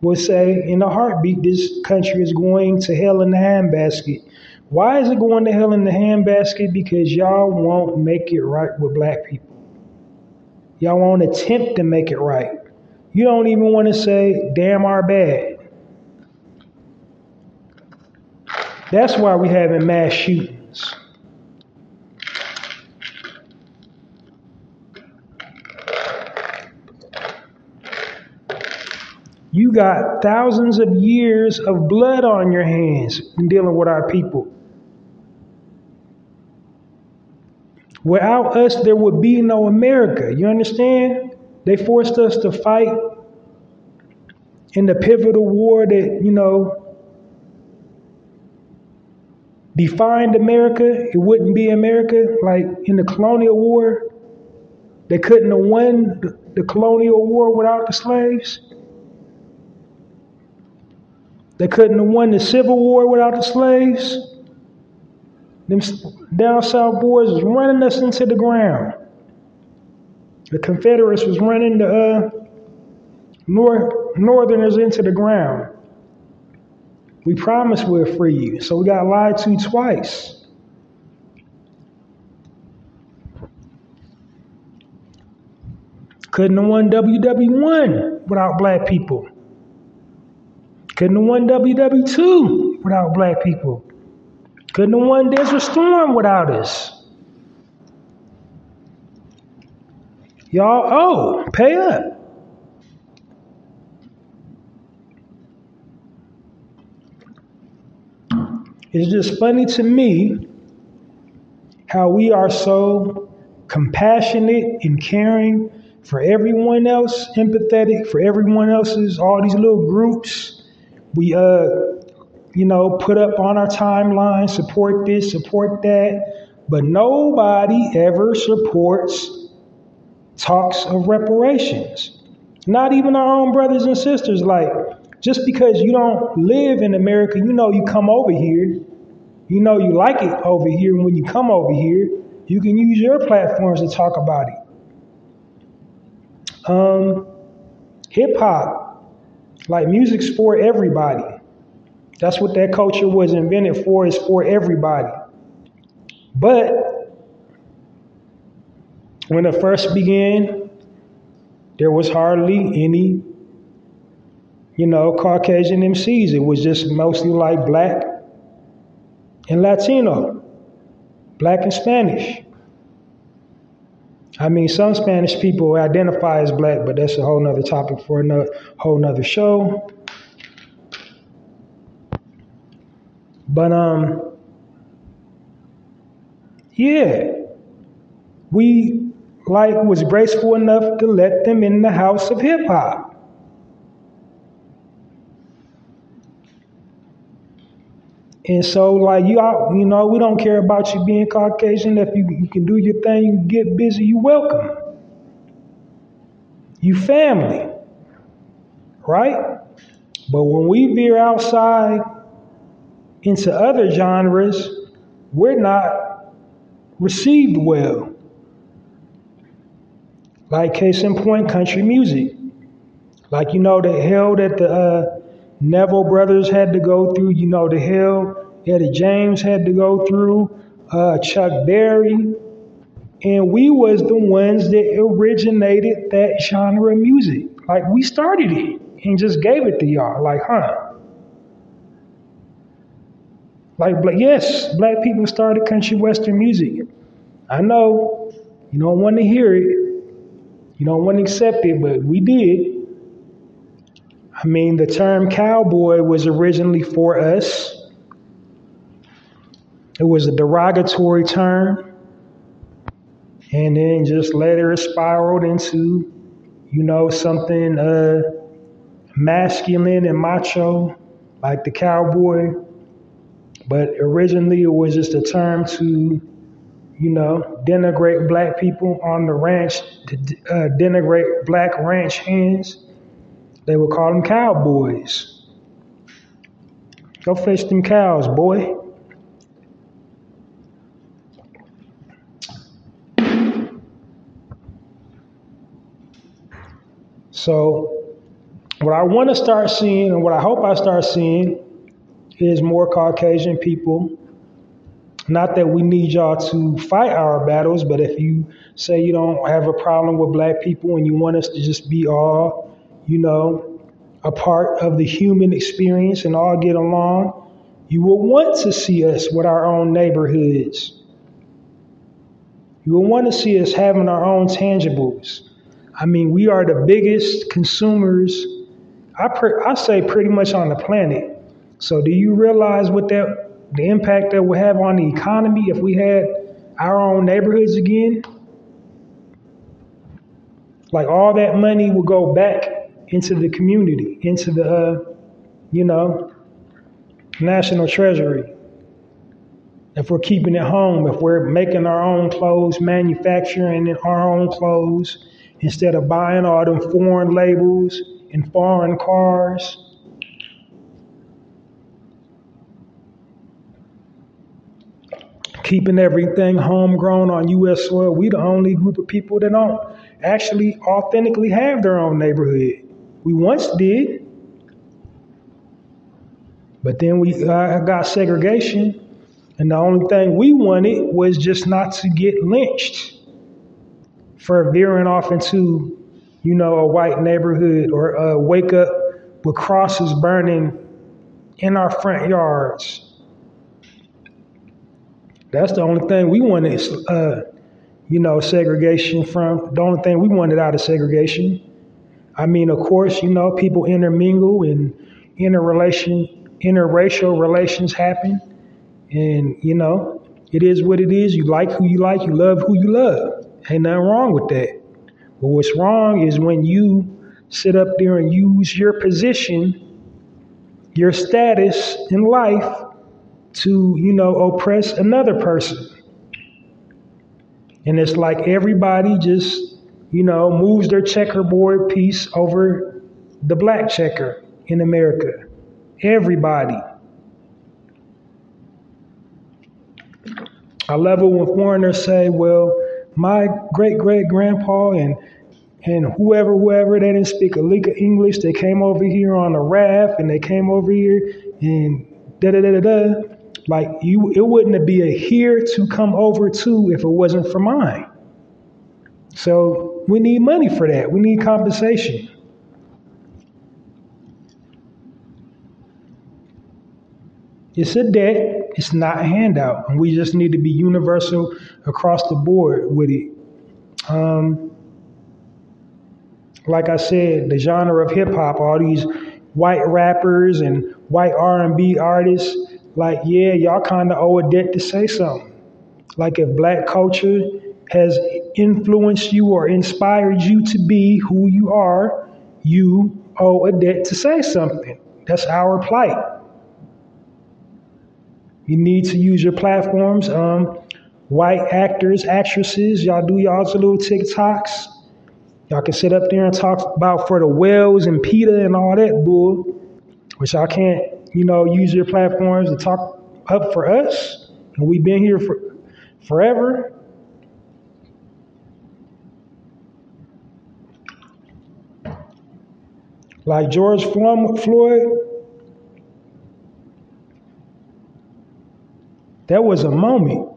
would say in a heartbeat this country is going to hell in the handbasket. Why is it going to hell in the handbasket? Because y'all won't make it right with black people. Y'all won't attempt to make it right. You don't even want to say, damn our bad. That's why we having mass shootings. You got thousands of years of blood on your hands in dealing with our people. Without us, there would be no America. You understand? They forced us to fight in the pivotal war that, you know, defined America. It wouldn't be America. Like in the colonial war, they couldn't have won the colonial war without the slaves. They couldn't have won the Civil War without the slaves. Them down south boys was running us into the ground. The Confederates was running the uh, north, Northerners into the ground. We promised we'll free you, so we got lied to twice. Couldn't have won WW1 without black people. Couldn't have won WW2 without black people. Couldn't have won Desert Storm without us. Y'all oh, Pay up. It's just funny to me how we are so compassionate and caring for everyone else, empathetic for everyone else's, all these little groups. We, uh, you know, put up on our timeline, support this, support that, but nobody ever supports talks of reparations. Not even our own brothers and sisters. Like, just because you don't live in America, you know you come over here, you know you like it over here, and when you come over here, you can use your platforms to talk about it. Um, hip hop, like music's for everybody. That's what that culture was invented for, is for everybody. But when it first began, there was hardly any, you know, Caucasian MCs. It was just mostly like black and Latino, black and Spanish. I mean, some Spanish people identify as black, but that's a whole nother topic for a whole nother show. But um, yeah, we like was graceful enough to let them in the house of hip hop. And so, like you, all, you know, we don't care about you being Caucasian. If you, you can do your thing, you get busy, you welcome. You family, right? But when we veer outside into other genres, we're not received well. Like case in point, country music. Like you know the hell that the uh, Neville brothers had to go through, you know, the hell Eddie James had to go through, uh, Chuck Berry. And we was the ones that originated that genre of music. Like we started it and just gave it to y'all. Like, huh? Like, yes, black people started country western music. I know you don't want to hear it, you don't want to accept it, but we did. I mean, the term cowboy was originally for us. It was a derogatory term. And then just later it spiraled into, you know, something uh, masculine and macho, like the cowboy. But originally it was just a term to, you know, denigrate black people on the ranch, to uh, denigrate black ranch hands they would call them cowboys. Go fetch them cows, boy. So, what I want to start seeing, and what I hope I start seeing, is more Caucasian people. Not that we need y'all to fight our battles, but if you say you don't have a problem with black people and you want us to just be all you know, a part of the human experience and all get along, you will want to see us with our own neighborhoods. You will want to see us having our own tangibles. I mean, we are the biggest consumers, I, pre- I say pretty much on the planet. So, do you realize what that the impact that would have on the economy if we had our own neighborhoods again? Like all that money would go back into the community, into the, uh, you know, national treasury. If we're keeping it home, if we're making our own clothes, manufacturing our own clothes, instead of buying all them foreign labels and foreign cars. Keeping everything homegrown on U.S. soil, we the only group of people that don't actually authentically have their own neighborhood. We once did. But then we uh, got segregation, and the only thing we wanted was just not to get lynched for veering off into, you know, a white neighborhood or uh, wake up with crosses burning in our front yards. That's the only thing we wanted, uh, you know, segregation from. The only thing we wanted out of segregation. I mean, of course, you know, people intermingle and interrelation, interracial relations happen. And, you know, it is what it is. You like who you like, you love who you love. Ain't nothing wrong with that. But what's wrong is when you sit up there and use your position, your status in life to, you know, oppress another person. And it's like everybody just, you know, moves their checkerboard piece over the black checker in America. Everybody. I love it when foreigners say, well, my great great grandpa and and whoever, whoever, they didn't speak a lick of English. They came over here on a raft and they came over here and da da da da da. Like you, it wouldn't be a here to come over to if it wasn't for mine. So we need money for that. We need compensation. It's a debt. It's not a handout, and we just need to be universal across the board with it. Um, like I said, the genre of hip hop, all these white rappers and white R&B artists, like yeah, y'all kind of owe a debt to say something. Like if black culture has influenced you or inspired you to be who you are, you owe a debt to say something. That's our plight. You need to use your platforms. Um, white actors, actresses, y'all do y'all's little TikToks. Y'all can sit up there and talk about for the whales and PETA and all that bull, which y'all can't, you know, use your platforms to talk up for us. And we've been here for forever. Like George Floyd, that was a moment.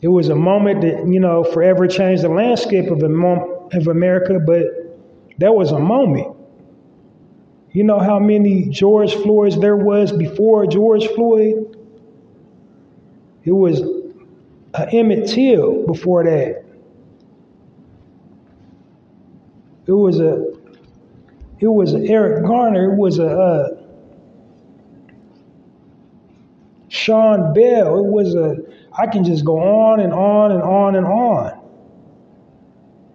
It was a moment that, you know, forever changed the landscape of, of America, but that was a moment. You know how many George Floyds there was before George Floyd? It was a Emmett Till before that. It was a it was Eric Garner. It was a uh, Sean Bell. It was a I can just go on and on and on and on.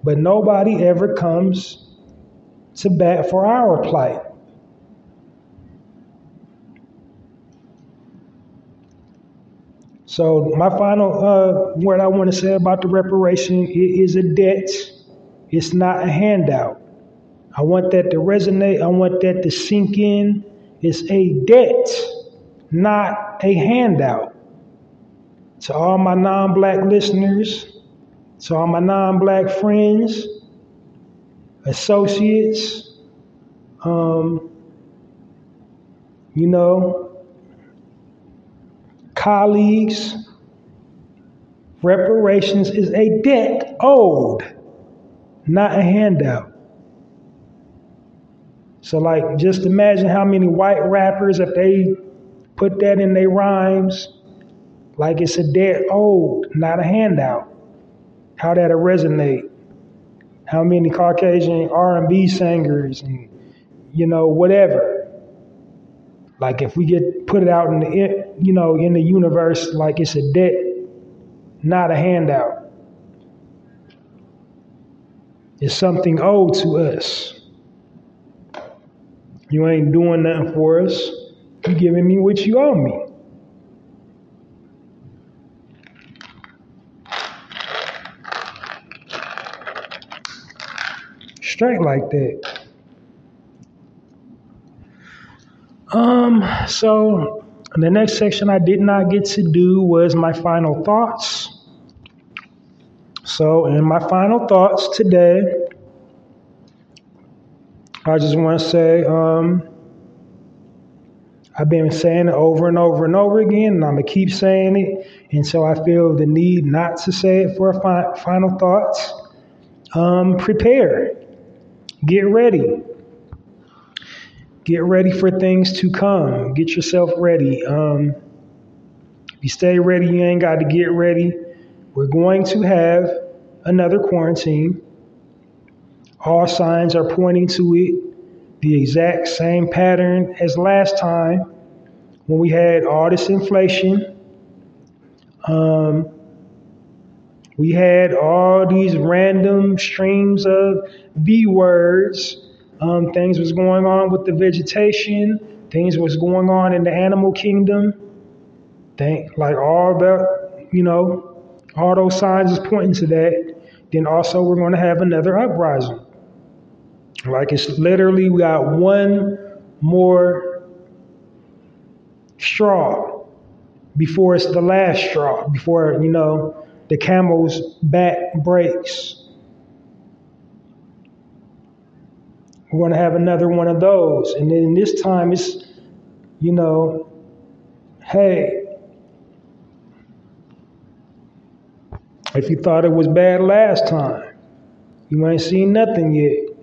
But nobody ever comes to bat for our plight. So my final uh, word I want to say about the reparation is a debt. It's not a handout. I want that to resonate. I want that to sink in. It's a debt, not a handout to all my non black listeners, to all my non black friends, associates, um, you know, colleagues, reparations is a debt owed, not a handout. So, like, just imagine how many white rappers, if they put that in their rhymes, like it's a debt owed, not a handout. How that'll resonate. How many Caucasian R&B singers and you know whatever. Like if we get put it out in the you know in the universe like it's a debt, not a handout. It's something owed to us. You ain't doing nothing for us. You giving me what you owe me. straight like that. Um, so the next section I did not get to do was my final thoughts. So, in my final thoughts today, I just want to say um, I've been saying it over and over and over again, and I'm going to keep saying it until I feel the need not to say it for a fi- final thoughts. Um, prepare. Get ready. Get ready for things to come. Get yourself ready. Um, if you stay ready, you ain't got to get ready. We're going to have another quarantine. All signs are pointing to it. The exact same pattern as last time when we had all this inflation. Um, We had all these random streams of V words. Um, things was going on with the vegetation. Things was going on in the animal kingdom. Think like all about, you know, all those signs is pointing to that. Then also we're going to have another uprising. Like it's literally we got one more straw before it's the last straw, before, you know, the camel's back breaks. We're going to have another one of those. And then this time it's, you know, hey, if you thought it was bad last time, you ain't seen nothing yet.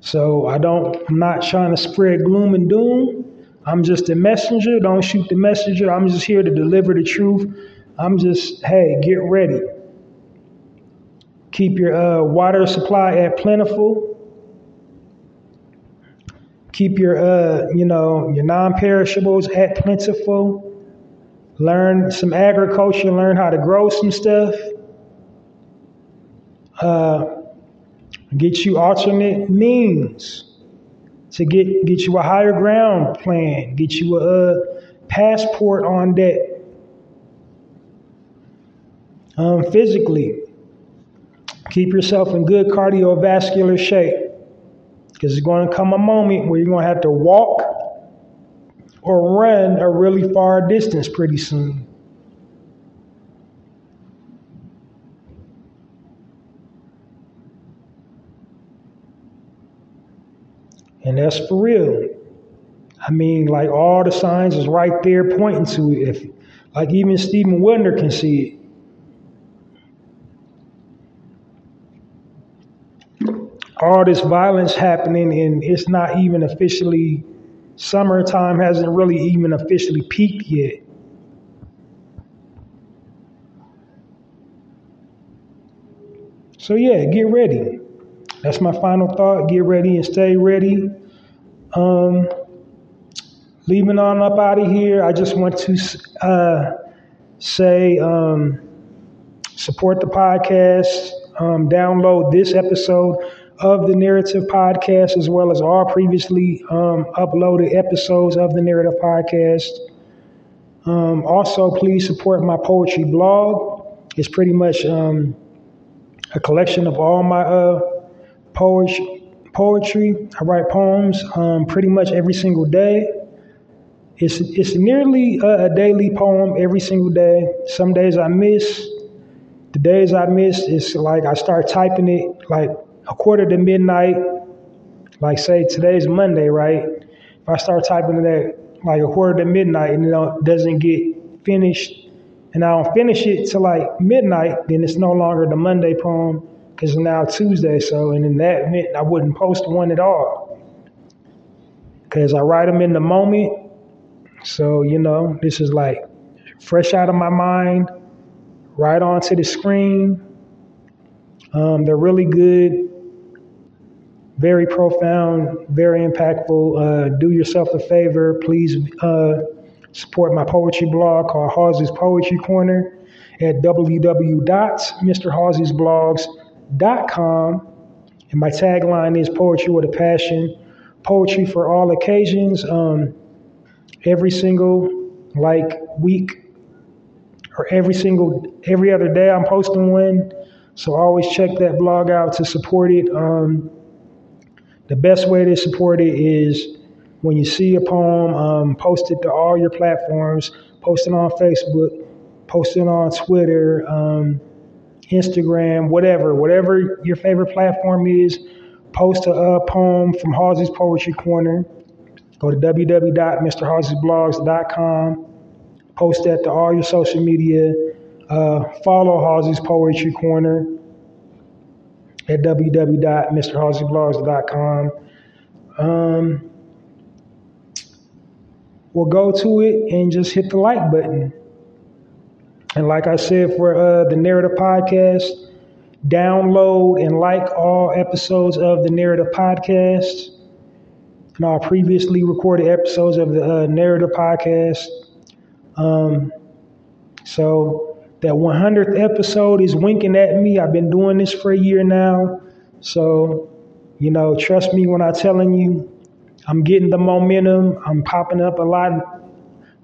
So I don't, I'm not trying to spread gloom and doom. I'm just a messenger. Don't shoot the messenger. I'm just here to deliver the truth. I'm just, hey, get ready. Keep your uh, water supply at plentiful. Keep your, uh, you know, your non-perishables at plentiful. Learn some agriculture. Learn how to grow some stuff. Uh, get you alternate means to get get you a higher ground plan, get you a, a passport on deck. Um, physically, keep yourself in good cardiovascular shape because it's going to come a moment where you're going to have to walk or run a really far distance pretty soon. And that's for real. I mean, like all the signs is right there pointing to it. If, like even Stephen Wonder can see it. All this violence happening, and it's not even officially, summertime hasn't really even officially peaked yet. So, yeah, get ready. That's my final thought. Get ready and stay ready. Um, leaving on up out of here, I just want to uh, say um, support the podcast, um, download this episode of the Narrative Podcast, as well as all previously um, uploaded episodes of the Narrative Podcast. Um, also, please support my poetry blog. It's pretty much um, a collection of all my uh, poetry. Poetry. I write poems um, pretty much every single day. It's it's nearly a, a, daily poem every single day. Some days I miss. The days I miss, it's like I start typing it like a quarter to midnight. Like say today's Monday, right? If I start typing it at like a quarter to midnight and it doesn't get finished, and I don't finish it till like midnight, then it's no longer the Monday poem it's now Tuesday, so and in that meant I wouldn't post one at all because I write them in the moment. So you know, this is like fresh out of my mind, right onto the screen. Um, they're really good, very profound, very impactful. Uh, do yourself a favor, please uh, support my poetry blog called Halsey's Poetry Corner at www.mrhalseysblogs.com and my tagline is Poetry with a Passion. Poetry for all occasions. Um, every single like week or every single every other day I'm posting one. So always check that blog out to support it. Um, the best way to support it is when you see a poem, um, post it to all your platforms. Post it on Facebook. Post it on Twitter. Um, Instagram, whatever, whatever your favorite platform is, post a, a poem from Halsey's Poetry Corner. Go to www.mrhalseysblogs.com. Post that to all your social media. Uh, follow Halsey's Poetry Corner at www.mrhalseysblogs.com. Um, we'll go to it and just hit the like button. And like I said for uh, the Narrative Podcast, download and like all episodes of the Narrative Podcast and all previously recorded episodes of the uh, Narrative Podcast. Um, So that 100th episode is winking at me. I've been doing this for a year now. So, you know, trust me when I'm telling you, I'm getting the momentum. I'm popping up a lot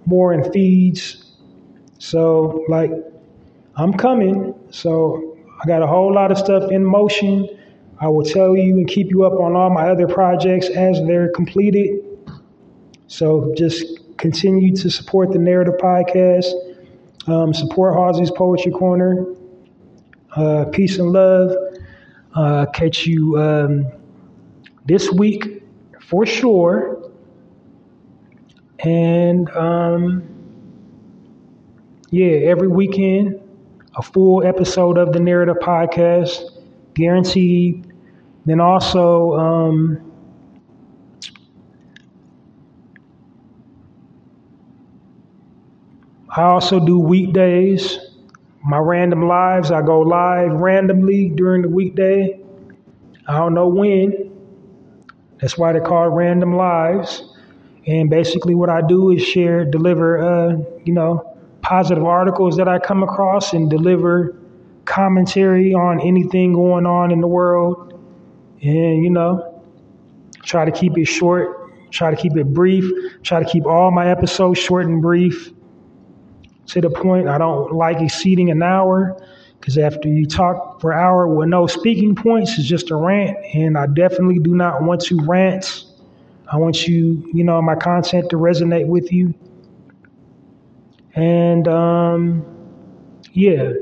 more in feeds. So, like, I'm coming. So, I got a whole lot of stuff in motion. I will tell you and keep you up on all my other projects as they're completed. So, just continue to support the Narrative Podcast, um, support Halsey's Poetry Corner. Uh, peace and love. Uh, catch you um, this week for sure. And um, yeah, every weekend, a full episode of the Narrative Podcast, guaranteed. Then also, I also do weekdays. My random lives, I go live randomly during the weekday. I don't know when. That's why they're called random lives. And basically, what I do is share, deliver, uh, you know, positive articles that I come across and deliver commentary on anything going on in the world. And, you know, try to keep it short, try to keep it brief, try to keep all my episodes short and brief to the point. I don't like exceeding an hour because after you talk for an hour with no speaking points, it's just a rant. And I definitely do not want to rant. I want you, you know, my content to resonate with you. And um, yeah.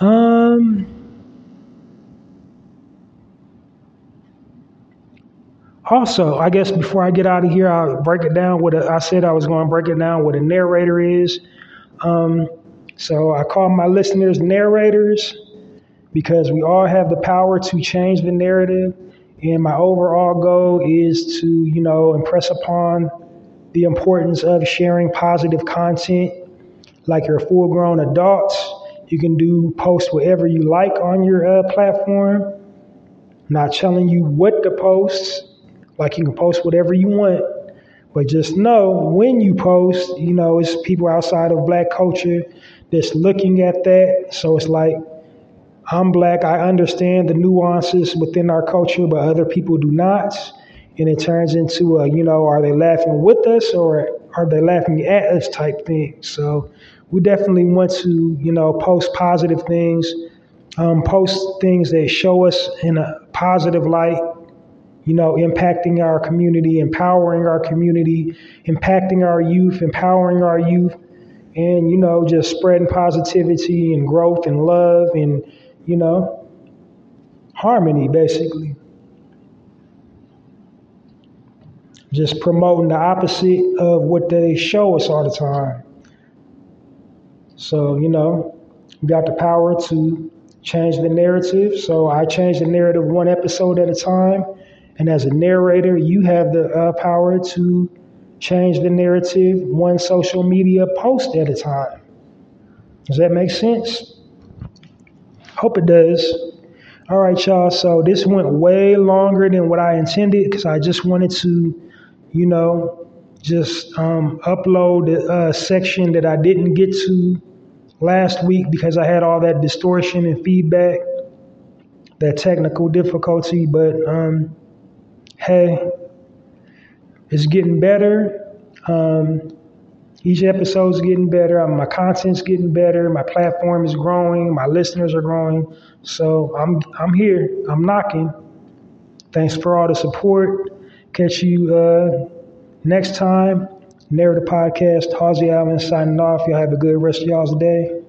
Um, Also, I guess before I get out of here, I'll break it down. What I said I was going to break it down. What a narrator is. Um, so I call my listeners narrators because we all have the power to change the narrative. And my overall goal is to, you know, impress upon the importance of sharing positive content. Like you're full grown adults, you can do post whatever you like on your uh, platform. I'm not telling you what to post like you can post whatever you want, but just know when you post, you know, it's people outside of black culture that's looking at that. So it's like, I'm black, I understand the nuances within our culture, but other people do not. And it turns into a, you know, are they laughing with us or are they laughing at us type thing. So we definitely want to, you know, post positive things, um, post things that show us in a positive light you know, impacting our community, empowering our community, impacting our youth, empowering our youth, and, you know, just spreading positivity and growth and love and, you know, harmony, basically. Just promoting the opposite of what they show us all the time. So, you know, we got the power to change the narrative. So I change the narrative one episode at a time and as a narrator, you have the uh, power to change the narrative one social media post at a time. Does that make sense? Hope it does. All right, y'all. So this went way longer than what I intended because I just wanted to, you know, just um, upload a uh, section that I didn't get to last week because I had all that distortion and feedback, that technical difficulty. But um, hey, it's getting better. Um, each episode's getting better. Um, my content's getting better. My platform is growing. My listeners are growing. So I'm I'm here. I'm knocking. Thanks for all the support. Catch you uh, next time. Narrative Podcast. Halsey Allen signing off. Y'all have a good rest of y'all's day.